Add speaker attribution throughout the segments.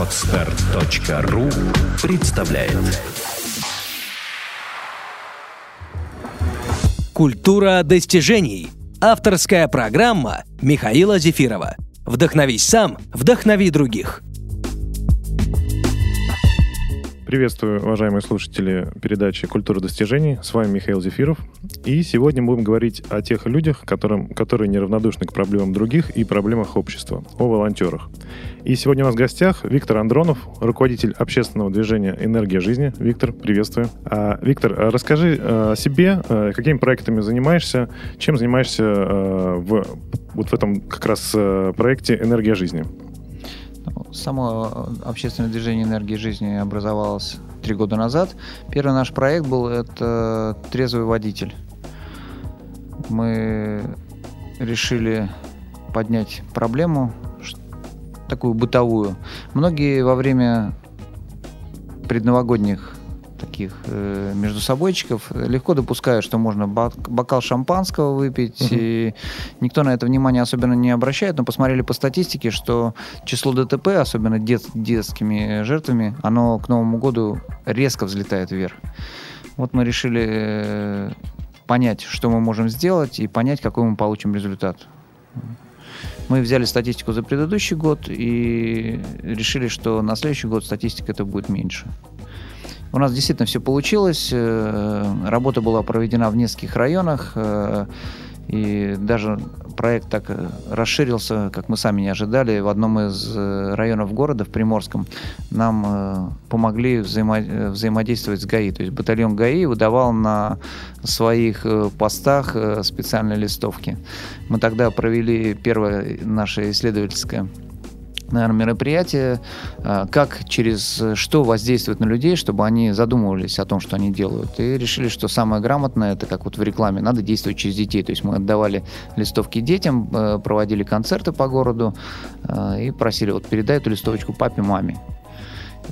Speaker 1: Отстар.ру представляет
Speaker 2: Культура достижений. Авторская программа Михаила Зефирова. Вдохновись сам, вдохнови других.
Speaker 3: Приветствую, уважаемые слушатели передачи «Культура достижений». С вами Михаил Зефиров. И сегодня будем говорить о тех людях, которым, которые неравнодушны к проблемам других и проблемах общества, о волонтерах. И сегодня у нас в гостях Виктор Андронов, руководитель общественного движения «Энергия жизни». Виктор, приветствую. А, Виктор, а расскажи а, о себе, а, какими проектами занимаешься, чем занимаешься в, вот в этом как раз проекте «Энергия жизни».
Speaker 4: Само общественное движение энергии жизни образовалось три года назад. Первый наш проект был это трезвый водитель. Мы решили поднять проблему такую бытовую. Многие во время предновогодних таких э, между собойчиков легко допускают, что можно бокал шампанского выпить, угу. и никто на это внимание особенно не обращает, но посмотрели по статистике, что число ДТП, особенно дет, детскими жертвами, оно к Новому году резко взлетает вверх. Вот мы решили э, понять, что мы можем сделать, и понять, какой мы получим результат. Мы взяли статистику за предыдущий год и решили, что на следующий год статистика это будет меньше. У нас действительно все получилось. Э, работа была проведена в нескольких районах. Э, и даже проект так э, расширился, как мы сами не ожидали. В одном из районов города, в Приморском, нам помогли взаимо- взаимодействовать с ГАИ. То есть батальон ГАИ выдавал на своих постах специальные листовки. Мы тогда провели первое наше исследовательское наверное, мероприятие, а, как через что воздействовать на людей, чтобы они задумывались о том, что они делают. И решили, что самое грамотное, это как вот в рекламе, надо действовать через детей. То есть мы отдавали листовки детям, э, проводили концерты по городу э, и просили, вот передай эту листовочку папе, маме.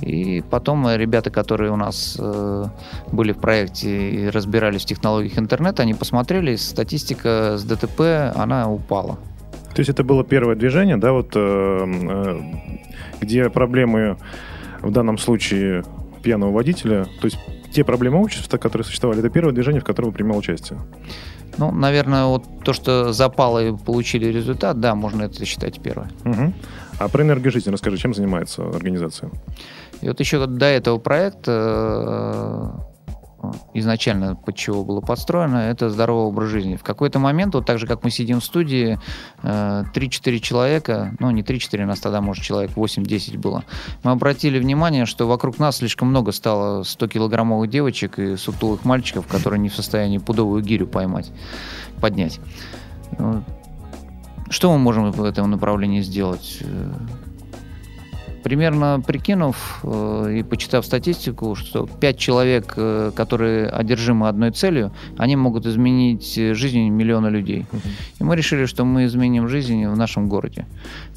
Speaker 4: И потом ребята, которые у нас э, были в проекте и разбирались в технологиях интернета, они посмотрели, статистика с ДТП, она упала.
Speaker 3: То есть это было первое движение, да, вот э, э, где проблемы в данном случае пьяного водителя, то есть те проблемы общества, которые существовали, это первое движение, в котором принимал участие.
Speaker 4: Ну, наверное, вот то, что запало и получили результат, да, можно это считать первое.
Speaker 3: Угу. А про энергию жизни расскажи, чем занимается организация?
Speaker 4: И вот еще до этого проекта изначально под чего было подстроено, это здоровый образ жизни. В какой-то момент, вот так же, как мы сидим в студии, 3-4 э, человека, ну не 3-4, у нас тогда, может, человек 8-10 было, мы обратили внимание, что вокруг нас слишком много стало 100-килограммовых девочек и сутулых мальчиков, которые не в состоянии пудовую гирю поймать, поднять. Что мы можем в этом направлении сделать? Примерно прикинув э, и почитав статистику, что 5 человек, э, которые одержимы одной целью, они могут изменить жизнь миллиона людей. И мы решили, что мы изменим жизнь в нашем городе.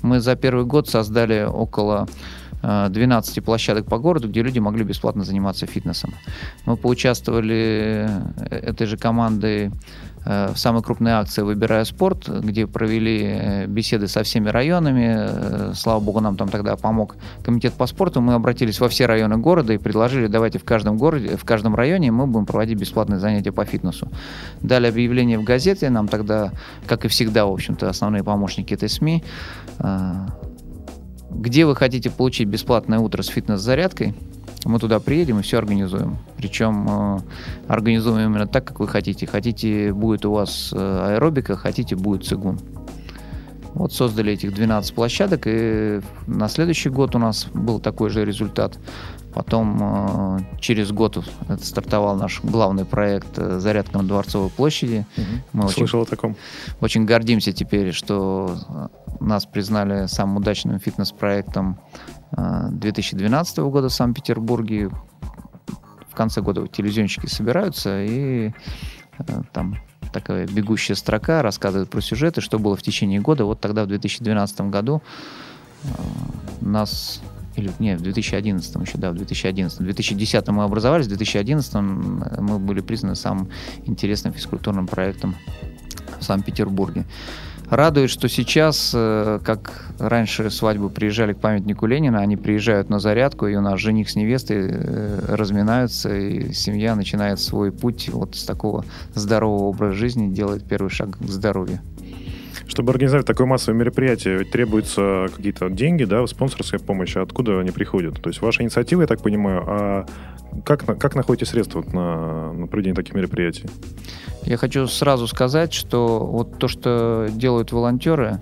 Speaker 4: Мы за первый год создали около 12 э, площадок по городу, где люди могли бесплатно заниматься фитнесом. Мы поучаствовали этой же командой Э, в самой крупной акции «Выбирая спорт», где провели э, беседы со всеми районами. Э, слава богу, нам там тогда помог комитет по спорту. Мы обратились во все районы города и предложили, давайте в каждом городе, в каждом районе мы будем проводить бесплатные занятия по фитнесу. Дали объявление в газете, нам тогда, как и всегда, в общем-то, основные помощники этой СМИ, где вы хотите получить бесплатное утро с фитнес-зарядкой – мы туда приедем и все организуем. Причем э, организуем именно так, как вы хотите. Хотите, будет у вас э, аэробика, хотите, будет цигун. Вот создали этих 12 площадок, и на следующий год у нас был такой же результат. Потом э, через год стартовал наш главный проект э, «Зарядка на Дворцовой площади».
Speaker 3: Угу. Мы Слышал очень, о таком.
Speaker 4: Очень гордимся теперь, что нас признали самым удачным фитнес-проектом 2012 э, года в Санкт-Петербурге. В конце года телевизионщики собираются и там такая бегущая строка рассказывает про сюжеты, что было в течение года. Вот тогда в 2012 году нас или нет, в 2011 еще, да, в 2011. В 2010 мы образовались, в 2011 мы были признаны самым интересным физкультурным проектом в Санкт-Петербурге. Радует, что сейчас, э, как раньше свадьбы приезжали к памятнику Ленина, они приезжают на зарядку, и у нас жених с невестой э, разминаются, и семья начинает свой путь вот с такого здорового образа жизни, делает первый шаг к здоровью.
Speaker 3: Чтобы организовать такое массовое мероприятие, требуются какие-то деньги, да, спонсорская помощь. А откуда они приходят? То есть ваша инициатива, я так понимаю, а как, как находите средства на, на проведение таких мероприятий?
Speaker 4: Я хочу сразу сказать, что вот то, что делают волонтеры,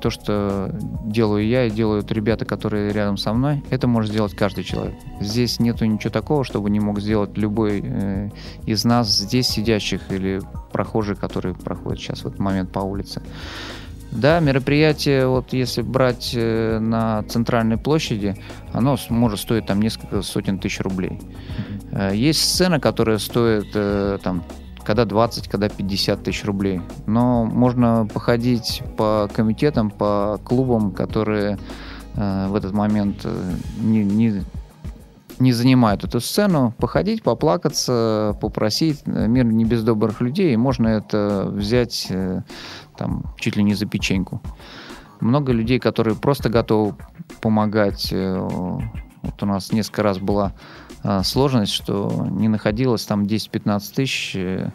Speaker 4: то, что делаю я и делают ребята, которые рядом со мной, это может сделать каждый человек. Здесь нету ничего такого, чтобы не мог сделать любой э, из нас здесь сидящих или прохожих, которые проходят сейчас в этот момент по улице. Да, мероприятие, вот если брать э, на центральной площади, оно может стоить там несколько сотен тысяч рублей. Mm-hmm. Есть сцена, которая стоит э, там когда 20, когда 50 тысяч рублей. Но можно походить по комитетам, по клубам, которые э, в этот момент э, не, не, не занимают эту сцену, походить, поплакаться, попросить. Мир не без добрых людей, и можно это взять э, там чуть ли не за печеньку. Много людей, которые просто готовы помогать. Э, вот у нас несколько раз была а, сложность, что не находилось там 10-15 тысяч э,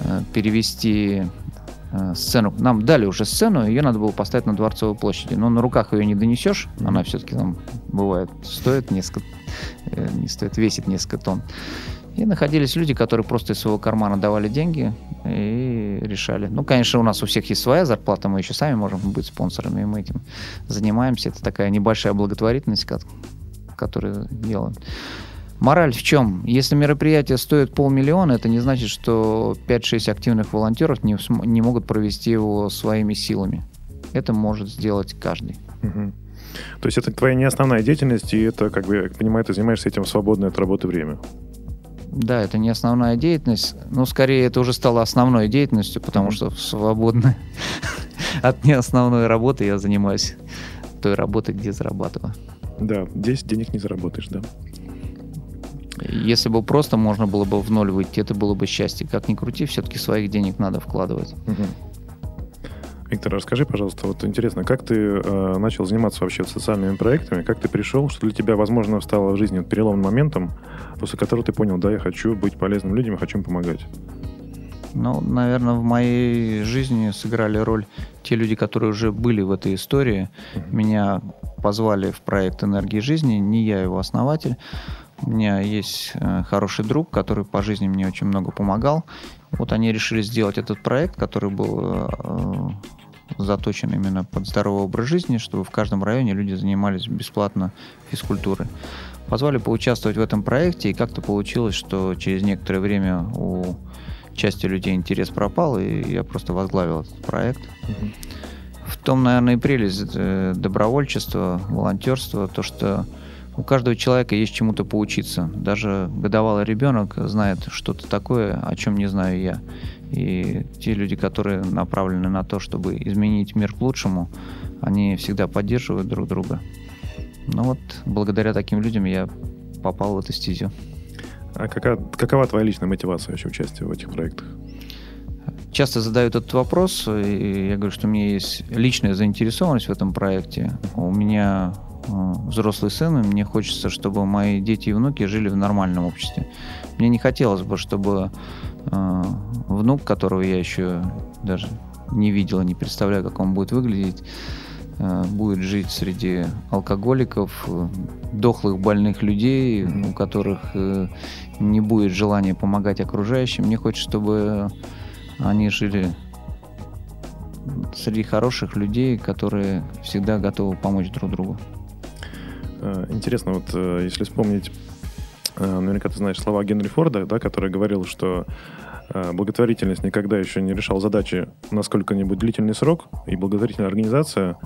Speaker 4: э, перевести э, сцену. Нам дали уже сцену, ее надо было поставить на Дворцовой площади. Но на руках ее не донесешь, она все-таки там бывает стоит несколько, не стоит, весит несколько тонн. И находились люди, которые просто из своего кармана давали деньги и решали. Ну, конечно, у нас у всех есть своя зарплата, мы еще сами можем быть спонсорами, и мы этим занимаемся. Это такая небольшая благотворительность, которую делаем. Мораль в чем? Если мероприятие стоит полмиллиона, это не значит, что 5-6 активных волонтеров не, не могут провести его своими силами. Это может сделать каждый.
Speaker 3: Угу. То есть это твоя не основная деятельность, и это, как бы, я понимаю, ты занимаешься этим в свободное от работы время.
Speaker 4: Да, это не основная деятельность, но скорее это уже стало основной деятельностью, потому что в свободное от не основной работы я занимаюсь той работой, где зарабатываю.
Speaker 3: Да, здесь денег не заработаешь, да.
Speaker 4: Если бы просто можно было бы в ноль выйти, это было бы счастье. Как ни крути, все-таки своих денег надо вкладывать.
Speaker 3: Угу. Виктор, расскажи, пожалуйста, вот интересно, как ты э, начал заниматься вообще социальными проектами, как ты пришел, что для тебя, возможно, стало в жизни переломным моментом, после которого ты понял, да, я хочу быть полезным людям, я хочу им помогать?
Speaker 4: Ну, наверное, в моей жизни сыграли роль те люди, которые уже были в этой истории. Mm-hmm. Меня позвали в проект «Энергии жизни», не я его основатель. У меня есть э, хороший друг, который по жизни мне очень много помогал. Вот они решили сделать этот проект, который был э, заточен именно под здоровый образ жизни, чтобы в каждом районе люди занимались бесплатно физкультурой. Позвали поучаствовать в этом проекте, и как-то получилось, что через некоторое время у части людей интерес пропал, и я просто возглавил этот проект. В том, наверное, и прелесть э, добровольчества, волонтерства, то, что у каждого человека есть чему-то поучиться. Даже годовалый ребенок знает что-то такое, о чем не знаю я. И те люди, которые направлены на то, чтобы изменить мир к лучшему, они всегда поддерживают друг друга. Ну вот, благодаря таким людям я попал в эту стезю.
Speaker 3: А какая, какова твоя личная мотивация вообще участия в этих проектах?
Speaker 4: Часто задают этот вопрос, и я говорю, что у меня есть личная заинтересованность в этом проекте. У меня Э, взрослый сын, и мне хочется, чтобы мои дети и внуки жили в нормальном обществе. Мне не хотелось бы, чтобы э, внук, которого я еще даже не видел, не представляю, как он будет выглядеть, э, будет жить среди алкоголиков, э, дохлых больных людей, у которых э, не будет желания помогать окружающим. Мне хочется, чтобы они жили среди хороших людей, которые всегда готовы помочь друг другу.
Speaker 3: Э, интересно, вот э, если вспомнить, э, наверняка ты знаешь слова Генри Форда, да, который говорил, что благотворительность никогда еще не решал задачи на сколько-нибудь длительный срок, и благотворительная организация,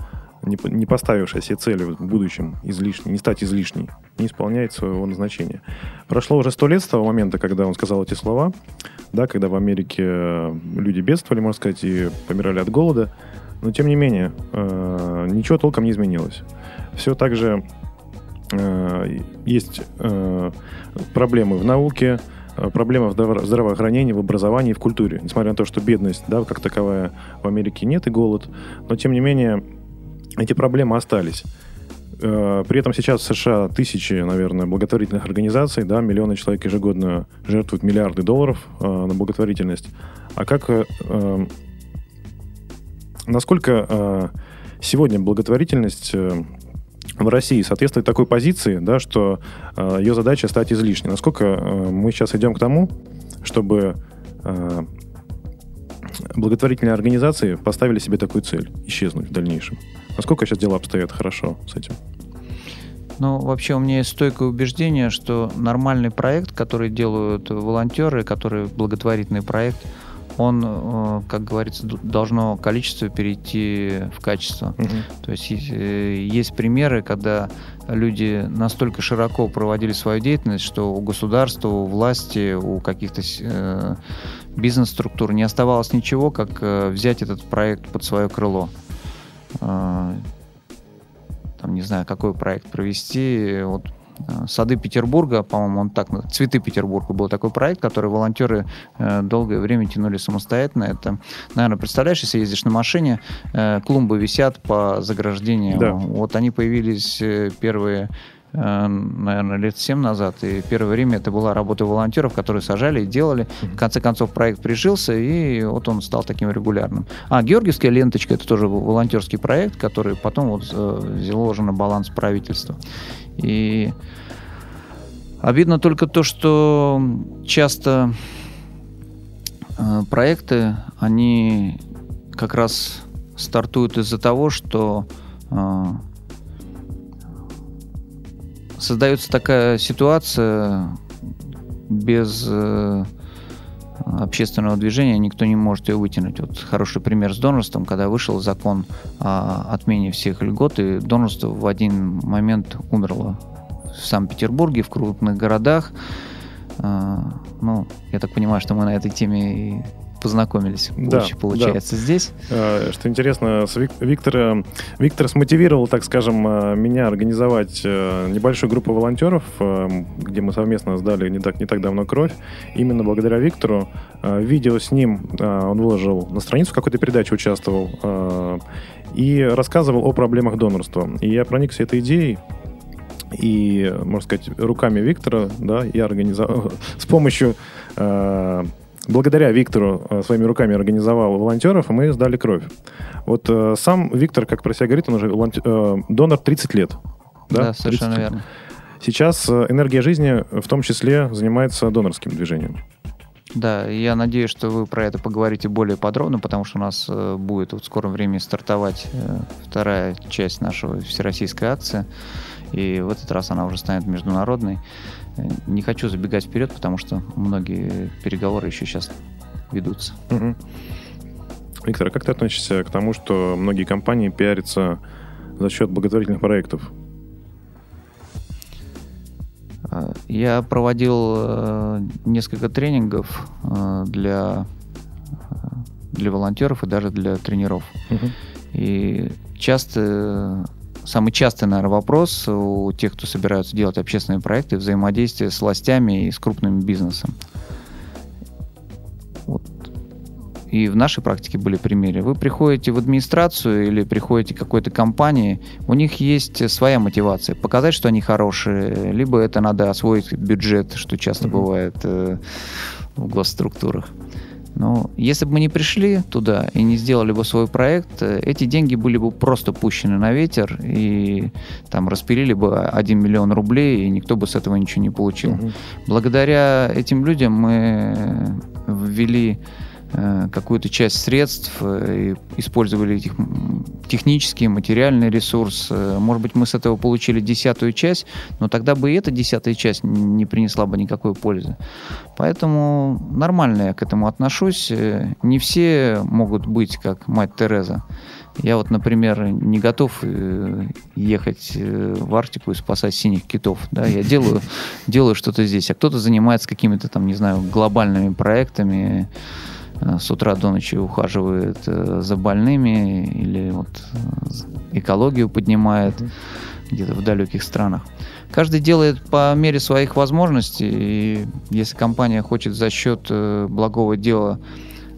Speaker 3: не поставившая себе цели в будущем излишней, не стать излишней, не исполняет своего назначения. Прошло уже сто лет с того момента, когда он сказал эти слова, да, когда в Америке люди бедствовали, можно сказать, и помирали от голода, но тем не менее ничего толком не изменилось. Все так же Э, есть э, проблемы в науке, э, проблема в здраво- здравоохранении, в образовании, в культуре. Несмотря на то, что бедность, да, как таковая в Америке нет и голод, но тем не менее эти проблемы остались. Э, При этом сейчас в США тысячи, наверное, благотворительных организаций, да, миллионы человек ежегодно жертвуют миллиарды долларов э, на благотворительность. А как, э, э, насколько э, сегодня благотворительность э, в России соответствует такой позиции, да, что э, ее задача стать излишней? Насколько мы сейчас идем к тому, чтобы благотворительные организации поставили себе такую цель – исчезнуть в дальнейшем? Насколько сейчас дела обстоят хорошо с этим?
Speaker 4: Ну, вообще у меня есть стойкое убеждение, что нормальный проект, который делают волонтеры, который благотворительный проект, он, э, как говорится, должно количество перейти в качество. То есть есть, э, есть примеры, когда люди настолько широко проводили свою деятельность, что у государства, у власти, у каких-то э, бизнес-структур не оставалось ничего, как взять этот проект под свое крыло. Э, Там, не знаю, какой проект провести. Вот э, Сады Петербурга, по-моему, он так, Цветы Петербурга был такой проект, который волонтеры э, долгое время тянули самостоятельно. Это, наверное, представляешь, если ездишь на машине, э, клумбы висят по заграждению.
Speaker 3: Да.
Speaker 4: Вот они появились э, первые наверное, лет 7 назад. И первое время это была работа волонтеров, которые сажали и делали. В конце концов, проект прижился, и вот он стал таким регулярным. А, Георгиевская ленточка, это тоже волонтерский проект, который потом вот э, заложен на баланс правительства. И обидно только то, что часто э, проекты, они как раз стартуют из-за того, что э, создается такая ситуация без э, общественного движения никто не может ее вытянуть. Вот хороший пример с донорством, когда вышел закон о отмене всех льгот, и донорство в один момент умерло в Санкт-Петербурге, в крупных городах. Э, Ну, я так понимаю, что мы на этой теме и познакомились,
Speaker 3: Да,
Speaker 4: получ- получается, здесь.
Speaker 3: Э, Что интересно, с Вик- Виктора, Виктор смотивировал, так скажем, э, меня организовать э, небольшую группу волонтеров, э, где мы совместно сдали не так, не так давно кровь. Именно благодаря Виктору э, видео с ним э, он выложил на страницу какой-то передаче участвовал э, и рассказывал о проблемах донорства. И я проникся этой идеей, и, можно сказать, руками Виктора, да, я организовал с помощью э, благодаря Виктору э, своими руками организовал волонтеров, и мы сдали кровь. Вот э, сам Виктор, как про себя говорит, он уже волонте- э, донор 30 лет.
Speaker 4: Да, совершенно
Speaker 3: 30 лет.
Speaker 4: верно.
Speaker 3: Сейчас энергия жизни в том числе занимается донорским движением.
Speaker 4: Да, я надеюсь, что вы про это поговорите более подробно, потому что у нас будет в скором времени стартовать вторая часть нашего всероссийской акции, и в этот раз она уже станет международной. Не хочу забегать вперед, потому что многие переговоры еще сейчас ведутся.
Speaker 3: Мгм. Виктор, а как ты относишься к тому, что многие компании пиарятся за счет благотворительных проектов?
Speaker 4: Э, Я проводил э, несколько тренингов э, для, э, для волонтеров и даже для тренеров. И часто, самый частый, наверное, вопрос у тех, кто собираются делать общественные проекты, взаимодействие с властями и с крупным бизнесом. Вот. И в нашей практике были примеры. Вы приходите в администрацию или приходите к какой-то компании, у них есть своя мотивация. Показать, что они хорошие, либо это надо освоить бюджет, что часто
Speaker 3: Мгм.
Speaker 4: бывает э, в госструктурах. Но если бы мы не пришли туда и не сделали бы свой проект, э, эти деньги были бы просто пущены на ветер и там распилили бы 1 миллион рублей, и никто бы с этого ничего не получил.
Speaker 3: Мгм.
Speaker 4: Благодаря этим людям мы ввели э, какую-то часть средств э, использовали этих м, технический, материальный ресурс. Э, Может быть, мы с этого получили десятую часть, но тогда бы и эта десятая часть не принесла бы никакой пользы. Поэтому нормально я к этому отношусь. Э, Не все могут быть как мать Тереза. Я вот, например, не готов э, ехать э, в Арктику и спасать синих китов. Да? Я делаю, делаю что-то здесь, а кто-то занимается какими-то там, не знаю, глобальными проектами, э, с утра до ночи ухаживает э, за больными или вот э, экологию поднимает где-то в далеких странах. Каждый делает по мере своих возможностей, и если компания хочет за счет э, благого дела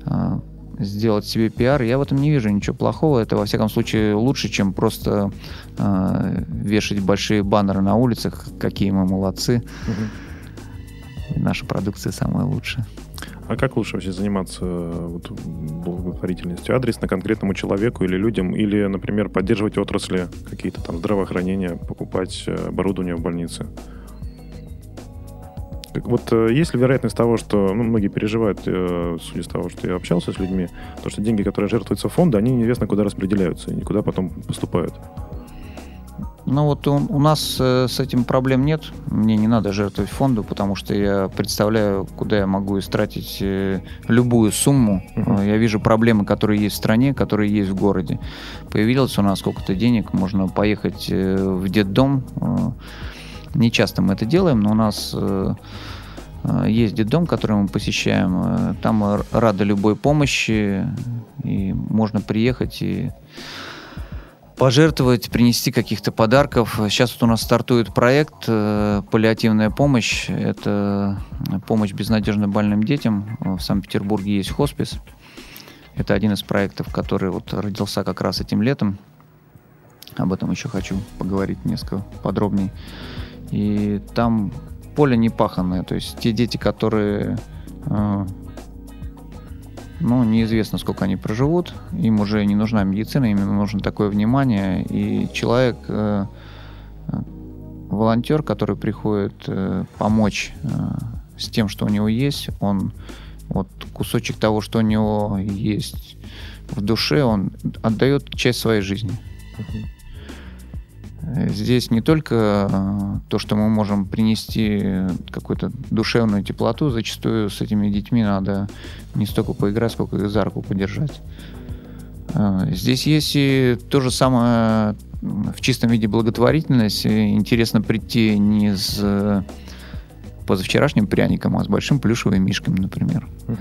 Speaker 4: э, сделать себе пиар, я в этом не вижу ничего плохого. Это, во всяком случае, лучше, чем просто э, вешать большие баннеры на улицах, какие мы молодцы. Угу. наша продукция самая лучшая.
Speaker 3: А как лучше вообще заниматься вот, благотворительностью? Адрес на конкретному человеку или людям? Или, например, поддерживать отрасли, какие-то там здравоохранения, покупать э, оборудование в больнице? Вот э, есть ли вероятность того, что ну, многие переживают, э, судя с того, что я общался с людьми, то, что деньги, которые жертвуются в фонды, они неизвестно куда распределяются и никуда потом поступают?
Speaker 4: Ну вот у, у нас э, с этим проблем нет. Мне не надо жертвовать фонду, потому что я представляю, куда я могу истратить э, любую сумму. Uh-huh. Я вижу проблемы, которые есть в стране, которые есть в городе. Появилось у нас сколько-то денег, можно поехать э, в детдом. Э, не часто мы это делаем, но у нас э, э есть детдом, который мы посещаем. Э, там рады любой помощи, и можно приехать и пожертвовать, принести каких-то подарков. Сейчас вот у нас стартует проект э, «Паллиативная помощь». Это помощь безнадежно больным детям. В Санкт-Петербурге есть хоспис. Это один из проектов, который вот родился как раз этим летом. Об этом еще хочу поговорить несколько подробнее. И там поле не паханное. То есть те дети, которые э, ну, неизвестно, сколько они проживут. Им уже не нужна медицина, им нужно такое внимание. И человек, э, э, волонтер, который приходит э, помочь э, с тем, что у него есть, он вот кусочек того, что у него есть в душе, он отдает часть своей жизни. Uh-huh. Здесь не только э, то, что мы можем принести какую-то душевную теплоту, зачастую с этими детьми надо не столько поиграть, сколько их за руку подержать. Э, здесь есть и то же самое в чистом виде благотворительность. Интересно прийти не с позавчерашним пряником, а с большим плюшевым мишкой, например. Угу.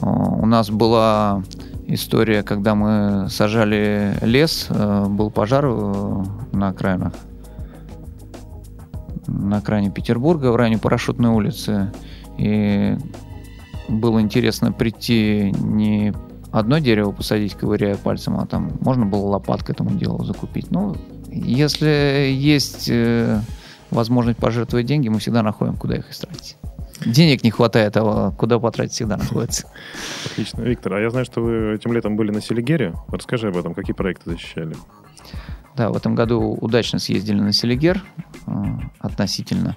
Speaker 4: У нас была история, когда мы сажали лес, э, был пожар э, на окраинах, на окраине Петербурга, в районе Парашютной улицы. И было интересно прийти не одно дерево посадить, ковыряя пальцем, а там можно было лопаткой этому делу закупить. Ну, если есть э, возможность пожертвовать деньги, мы всегда находим, куда их истратить денег не хватает, а куда потратить всегда находится.
Speaker 3: Отлично. Виктор, а я знаю, что вы этим летом были на Селигере. Расскажи об этом, какие проекты защищали?
Speaker 4: Да, в этом году удачно съездили на Селигер э, относительно.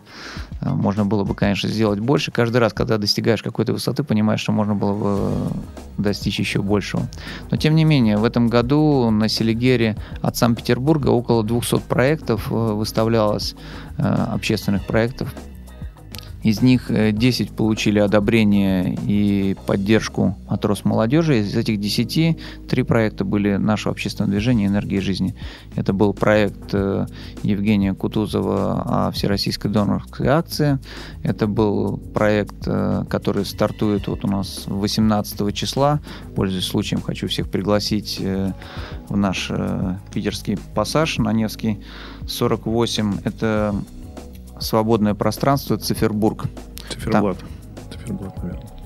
Speaker 4: Э, можно было бы, конечно, сделать больше. Каждый раз, когда достигаешь какой-то высоты, понимаешь, что можно было бы достичь еще большего. Но, тем не менее, в этом году на Селигере от Санкт-Петербурга около 200 проектов э, выставлялось, общественных проектов из них 10 э, получили одобрение и поддержку от Росмолодежи. Из этих 10 три проекта были нашего общественного движения «Энергия жизни». Это был проект э, Евгения Кутузова о Всероссийской донорской акции. Это был проект, э, который стартует вот у нас 18 числа. Пользуясь случаем, хочу всех пригласить в наш питерский пассаж на Невский 48. Это свободное пространство Цифербург.
Speaker 3: Циферблат. Там... Циферблат, наверное.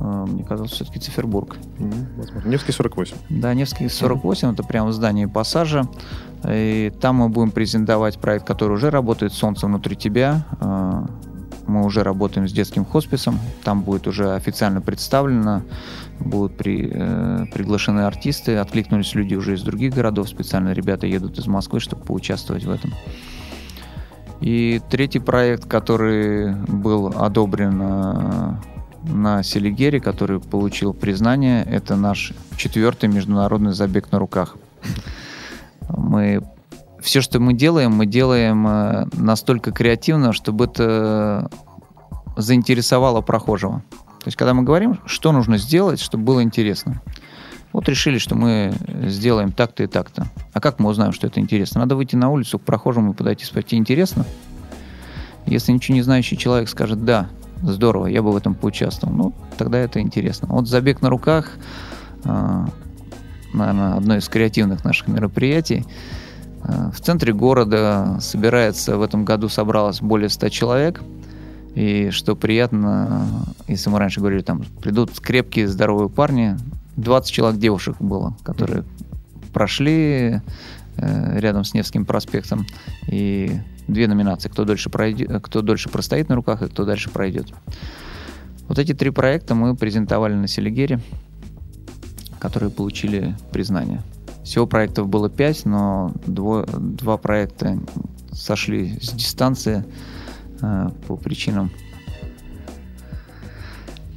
Speaker 4: А, мне казалось, все-таки Цифербург.
Speaker 3: возможно. Невский 48.
Speaker 4: Да, Невский 48, mm-hmm. это прямо здание пассажа. И там мы будем презентовать проект, который уже работает «Солнце внутри тебя». А, мы уже работаем с детским хосписом. Там будет уже официально представлено, будут при, э, приглашены артисты. Откликнулись люди уже из других городов. Специально ребята едут из Москвы, чтобы поучаствовать в этом. И третий проект, который был одобрен э, на Селигере, который получил признание, это наш четвертый международный забег на руках. Мы все, что мы делаем, мы делаем э, настолько креативно, чтобы это заинтересовало прохожего. То есть, когда мы говорим, что нужно сделать, чтобы было интересно. Вот решили, что мы сделаем так-то и так-то. А как мы узнаем, что это интересно? Надо выйти на улицу к прохожему и подойти спросить, интересно? Если ничего не знающий человек скажет, да, здорово, я бы в этом поучаствовал, ну, тогда это интересно. Вот забег на руках, э, наверное, одно из креативных наших мероприятий. Э, в центре города собирается, в этом году собралось более 100 человек. И что приятно, если мы раньше говорили, там придут крепкие, здоровые парни, 20 человек девушек было, которые прошли э, рядом с Невским проспектом. И две номинации, кто дольше, пройдет, кто дольше простоит на руках и кто дальше пройдет. Вот эти три проекта мы презентовали на Селигере, которые получили признание. Всего проектов было пять, но дво, два проекта сошли с дистанции э, по причинам,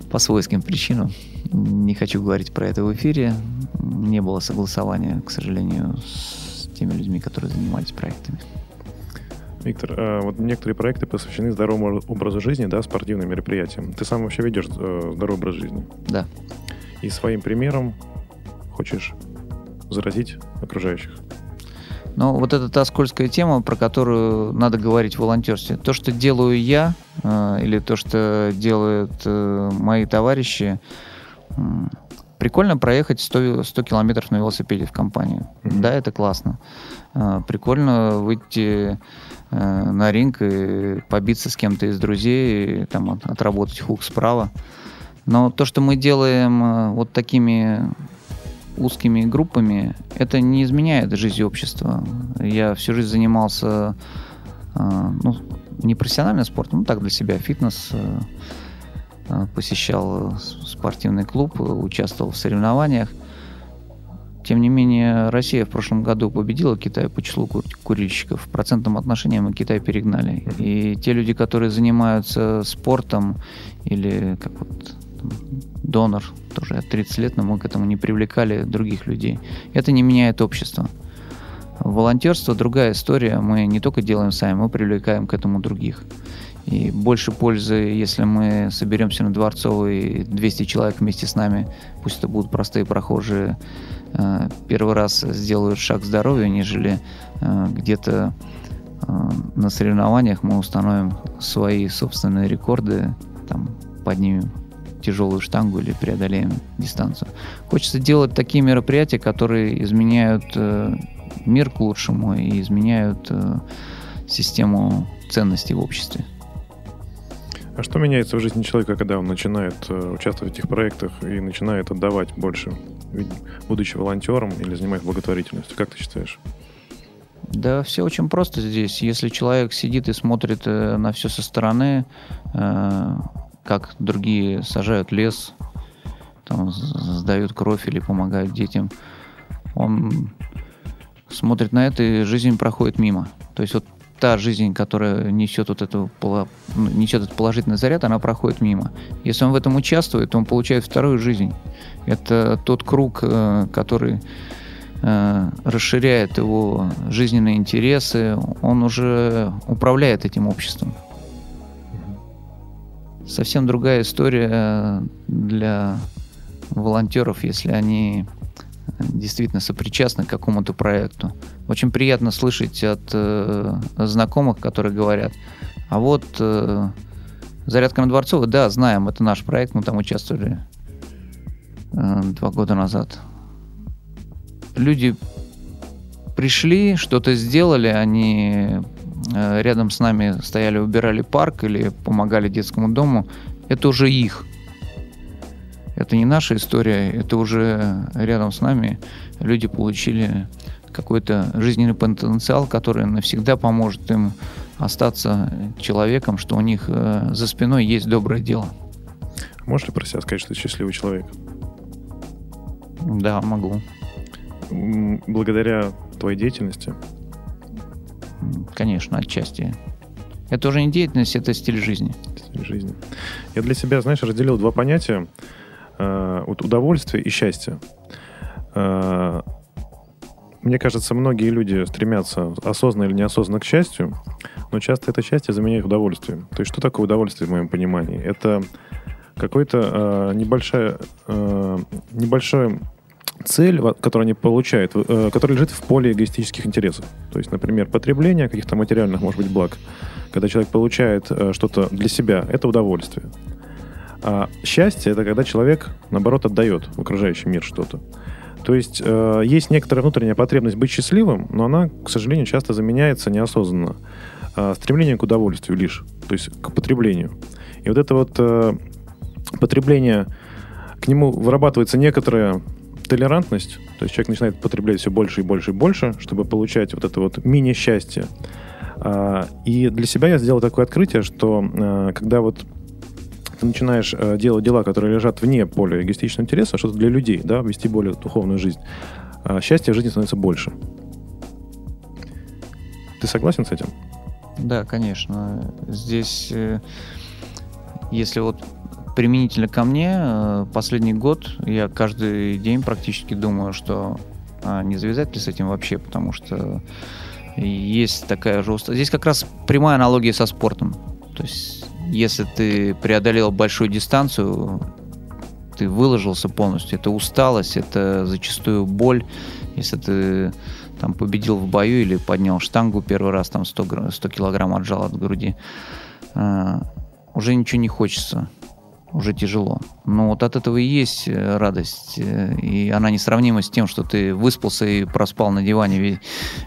Speaker 4: по свойским причинам. Не хочу говорить про это в эфире. Не было согласования, к сожалению, с теми людьми, которые занимались проектами.
Speaker 3: Виктор, а вот некоторые проекты посвящены здоровому образу жизни, да, спортивным мероприятиям. Ты сам вообще ведешь э, здоровый образ жизни?
Speaker 4: Да.
Speaker 3: И своим примером хочешь заразить окружающих?
Speaker 4: Ну, вот это та скользкая тема, про которую надо говорить в волонтерстве. То, что делаю я, э, или то, что делают э, мои товарищи, э, прикольно проехать 100, 100 километров на велосипеде в компанию. Mm-hmm. Да, это классно. Э, прикольно выйти Э, на ринг и побиться с кем-то из друзей, и, там, отработать хук справа. Но то, что мы делаем э, вот такими узкими группами, это не изменяет жизнь общества. Я всю жизнь занимался э, ну, не профессиональным спортом, ну так для себя, фитнес, посещал спортивный клуб, участвовал в соревнованиях – тем не менее, Россия в прошлом году победила Китай по числу курильщиков. В процентном отношении мы Китай перегнали. И те люди, которые занимаются спортом или как вот донор, тоже от 30 лет, но мы к этому не привлекали других людей. Это не меняет общество. Волонтерство другая история. Мы не только делаем сами, мы привлекаем к этому других. И больше пользы, если мы соберемся на Дворцовой 200 человек вместе с нами, пусть это будут простые прохожие, Э, первый раз сделают шаг к здоровью, нежели э, где-то э, на соревнованиях мы установим свои собственные рекорды, там, поднимем тяжелую штангу или преодолеем дистанцию. Хочется делать такие мероприятия, которые изменяют мир к лучшему и изменяют систему ценностей в обществе.
Speaker 3: А что меняется в жизни человека, когда он начинает участвовать в этих проектах и начинает отдавать больше будучи волонтером или занимаясь благотворительностью? Как ты считаешь?
Speaker 4: Да, все очень просто здесь. Если человек сидит и смотрит э, на все со стороны, э, как другие сажают лес, там, сдают кровь или помогают детям, он смотрит на это, и жизнь проходит мимо. То есть вот та жизнь, которая несет вот эту ну, несет этот положительный заряд, она проходит мимо. Если он в этом участвует, он получает вторую жизнь. Это тот круг, э, который э, расширяет его жизненные интересы, он уже управляет этим обществом. Совсем другая история э, для волонтеров, если они действительно сопричастны к какому-то проекту. Очень приятно слышать от э, знакомых, которые говорят, а вот э, зарядка на Дворцовой, да, знаем, это наш проект, мы там участвовали э, два года назад. Люди пришли, что-то сделали, они э, рядом с нами стояли, убирали парк или помогали детскому дому. Это уже их. Это не наша история, это уже рядом с нами люди получили какой-то жизненный потенциал, который навсегда поможет им остаться человеком, что у них э, за спиной есть доброе дело.
Speaker 3: Можешь ли про себя сказать, что ты счастливый человек?
Speaker 4: Да, могу.
Speaker 3: Благодаря твоей деятельности?
Speaker 4: Конечно, отчасти. Это уже не деятельность, это стиль жизни.
Speaker 3: Стиль жизни. Я для себя, знаешь, разделил два понятия. Э, вот удовольствие и счастье. Э, мне кажется, многие люди стремятся осознанно или неосознанно к счастью, но часто это счастье заменяет удовольствием. То есть что такое удовольствие в моем понимании? Это какой-то э, небольшая, э, небольшая цель, которую они получают, э, которая лежит в поле эгоистических интересов. То есть, например, потребление каких-то материальных, может быть, благ. Когда человек получает э, что-то для себя, это удовольствие. А счастье — это когда человек, наоборот, отдает в окружающий мир что-то. То есть э, есть некоторая внутренняя потребность быть счастливым, но она, к сожалению, часто заменяется неосознанно. Э, стремление к удовольствию лишь, то есть к потреблению. И вот это вот э, потребление, к нему вырабатывается некоторая толерантность, то есть человек начинает потреблять все больше и больше и больше, чтобы получать вот это вот мини-счастье. А, и для себя я сделал такое открытие, что э, когда вот ты начинаешь э, делать дела, которые лежат вне поля эгоистичного интереса, что-то для людей, да, вести более духовную жизнь, э, счастье в жизни становится больше. Ты согласен с этим?
Speaker 4: Да, конечно. Здесь, э, если вот применительно ко мне, э, последний год я каждый день практически думаю, что а, не завязать ли с этим вообще, потому что есть такая жесткая... Здесь как раз прямая аналогия со спортом. То есть если ты преодолел большую дистанцию, ты выложился полностью. Это усталость, это зачастую боль. Если ты там победил в бою или поднял штангу первый раз, там 100, 100 килограмм отжал от груди, э, уже ничего не хочется уже тяжело. Но вот от этого и есть э, радость. Э, и она несравнима с тем, что ты выспался и проспал на диване весь,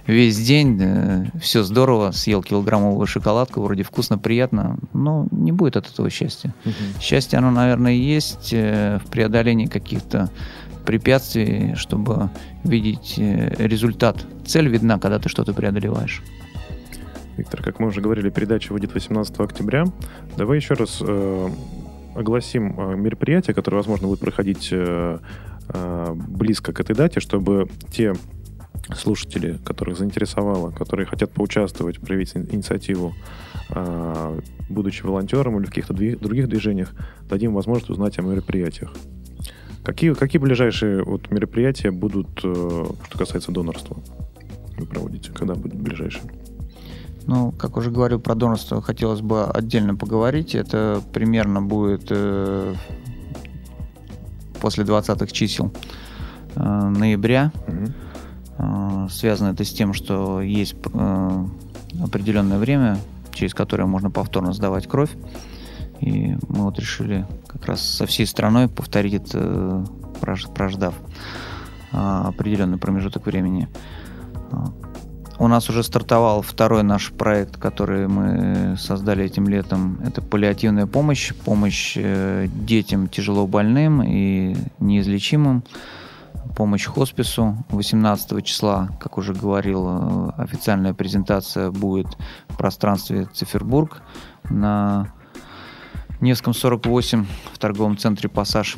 Speaker 4: весь день. Э, Все здорово, съел килограммовую шоколадку, вроде вкусно, приятно. Но не будет от этого счастья. Угу. Счастье, оно, наверное, есть в преодолении каких-то препятствий, чтобы видеть результат. Цель видна, когда ты что-то преодолеваешь.
Speaker 3: Виктор, как мы уже говорили, передача выйдет 18 октября. Давай еще раз э, огласим э, мероприятия, которые, возможно, будут проходить э, э, близко к этой дате, чтобы те слушатели, которых заинтересовало, которые хотят поучаствовать, проявить инициативу, будучи волонтером или в каких-то других движениях, дадим возможность узнать о мероприятиях. Какие, какие ближайшие вот мероприятия будут, что касается донорства, вы проводите? Когда будет ближайшие?
Speaker 4: Ну, как уже говорил про донорство, хотелось бы отдельно поговорить. Это примерно будет э, после 20-х чисел э, ноября. Угу. Э, связано это с тем, что есть э, определенное время, через которое можно повторно сдавать кровь. И мы вот решили как раз со всей страной повторить это, прождав э, определенный промежуток времени. У нас уже стартовал второй наш проект, который мы создали этим летом. Это паллиативная помощь, помощь э, детям тяжело больным и неизлечимым, помощь хоспису. 18 числа, как уже говорил, э, официальная презентация будет в пространстве Цифербург на Невском 48 в торговом центре «Пассаж».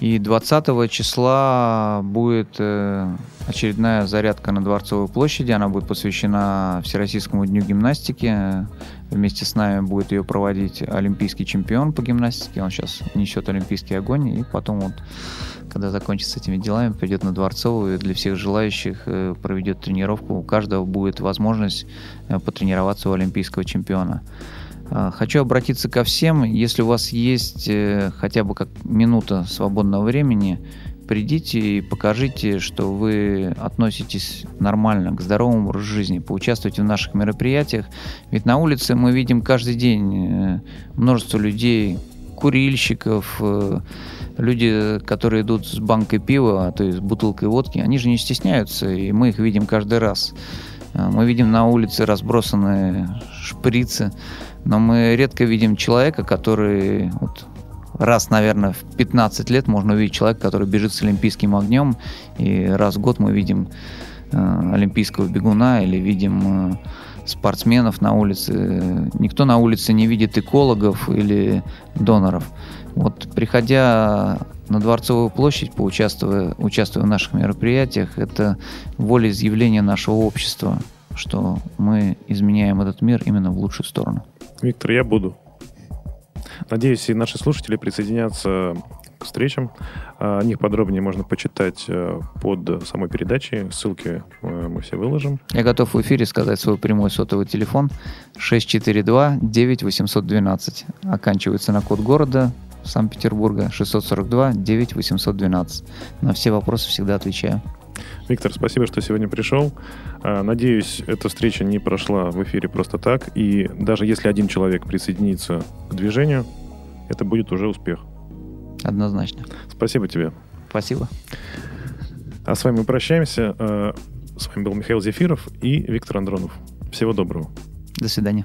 Speaker 4: И 20 числа будет э, очередная зарядка на Дворцовой площади. Она будет посвящена Всероссийскому дню гимнастики. Вместе с нами будет ее проводить олимпийский чемпион по гимнастике. Он сейчас несет олимпийский огонь. И потом вот, когда закончится этими делами, пойдет на Дворцовую для всех желающих э, проведет тренировку. У каждого будет возможность э, потренироваться у олимпийского чемпиона. А, хочу обратиться ко всем. Если у вас есть э, хотя бы как минута свободного времени, придите и покажите, что вы относитесь нормально к здоровому образу жизни, поучаствуйте в наших мероприятиях. Ведь на улице мы видим каждый день э, множество людей, курильщиков, э, люди, которые идут с банкой пива, а то есть с бутылкой водки, они же не стесняются, и мы их видим каждый раз. Мы видим на улице разбросанные шприцы, но мы редко видим человека, который вот, раз, наверное, в 15 лет можно увидеть человека, который бежит с олимпийским огнем, и раз в год мы видим э, олимпийского бегуна или видим э, спортсменов на улице. Никто на улице не видит экологов или доноров. Вот приходя на Дворцовую площадь, поучаствуя, участвуя в наших мероприятиях, это волеизъявление нашего общества, что мы изменяем этот мир именно в лучшую сторону.
Speaker 3: Виктор, я буду. Надеюсь, и наши слушатели присоединятся к встречам. О них подробнее можно почитать э, под самой передачей. Ссылки э, мы все выложим.
Speaker 4: Я готов в эфире сказать свой прямой сотовый телефон 642-9812. Оканчивается на код города Санкт-Петербурга 642-9812. На все вопросы всегда отвечаю.
Speaker 3: Виктор, спасибо, что сегодня пришел. А, надеюсь, эта встреча не прошла в эфире просто так. И даже если один человек присоединится к движению, это будет уже успех.
Speaker 4: Однозначно.
Speaker 3: Спасибо тебе.
Speaker 4: Спасибо.
Speaker 3: А с вами мы прощаемся. Э, с вами был Михаил Зефиров и Виктор Андронов. Всего доброго.
Speaker 4: До свидания.